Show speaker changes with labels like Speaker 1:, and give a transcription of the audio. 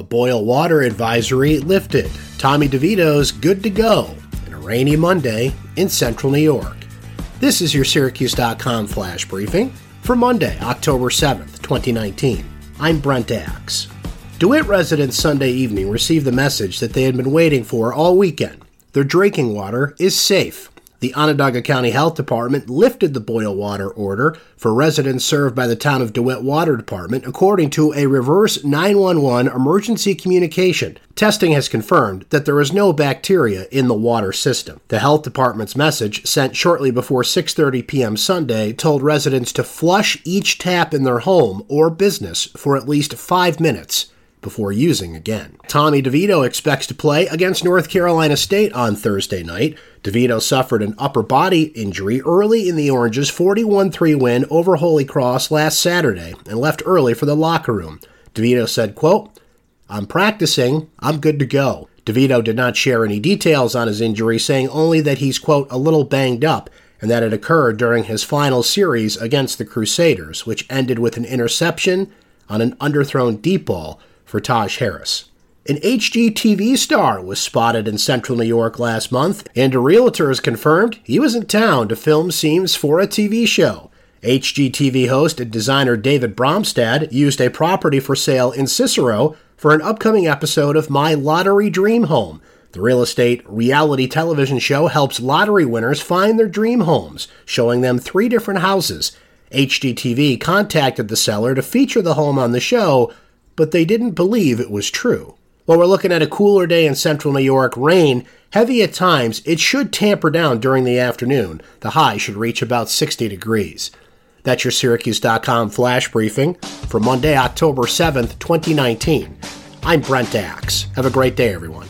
Speaker 1: A boil water advisory lifted. Tommy DeVito's good to go. And a rainy Monday in central New York. This is your Syracuse.com flash briefing for Monday, October 7th, 2019. I'm Brent Axe. DeWitt residents Sunday evening received the message that they had been waiting for all weekend. Their drinking water is safe. The Onondaga County Health Department lifted the boil water order for residents served by the town of DeWitt Water Department, according to a reverse 911 emergency communication. Testing has confirmed that there is no bacteria in the water system. The health department's message, sent shortly before 6:30 p.m. Sunday, told residents to flush each tap in their home or business for at least 5 minutes before using again. Tommy DeVito expects to play against North Carolina State on Thursday night. DeVito suffered an upper body injury early in the Oranges' 41 3 win over Holy Cross last Saturday and left early for the locker room. DeVito said, quote, I'm practicing, I'm good to go. DeVito did not share any details on his injury, saying only that he's, quote, a little banged up and that it occurred during his final series against the Crusaders, which ended with an interception on an underthrown deep ball for Taj Harris. An HGTV star was spotted in central New York last month, and a realtor has confirmed he was in town to film scenes for a TV show. HGTV host and designer David Bromstad used a property for sale in Cicero for an upcoming episode of My Lottery Dream Home. The real estate reality television show helps lottery winners find their dream homes, showing them three different houses. HGTV contacted the seller to feature the home on the show, but they didn't believe it was true. While we're looking at a cooler day in central New York, rain, heavy at times, it should tamper down during the afternoon. The high should reach about 60 degrees. That's your Syracuse.com flash briefing for Monday, October 7th, 2019. I'm Brent Axe. Have a great day, everyone.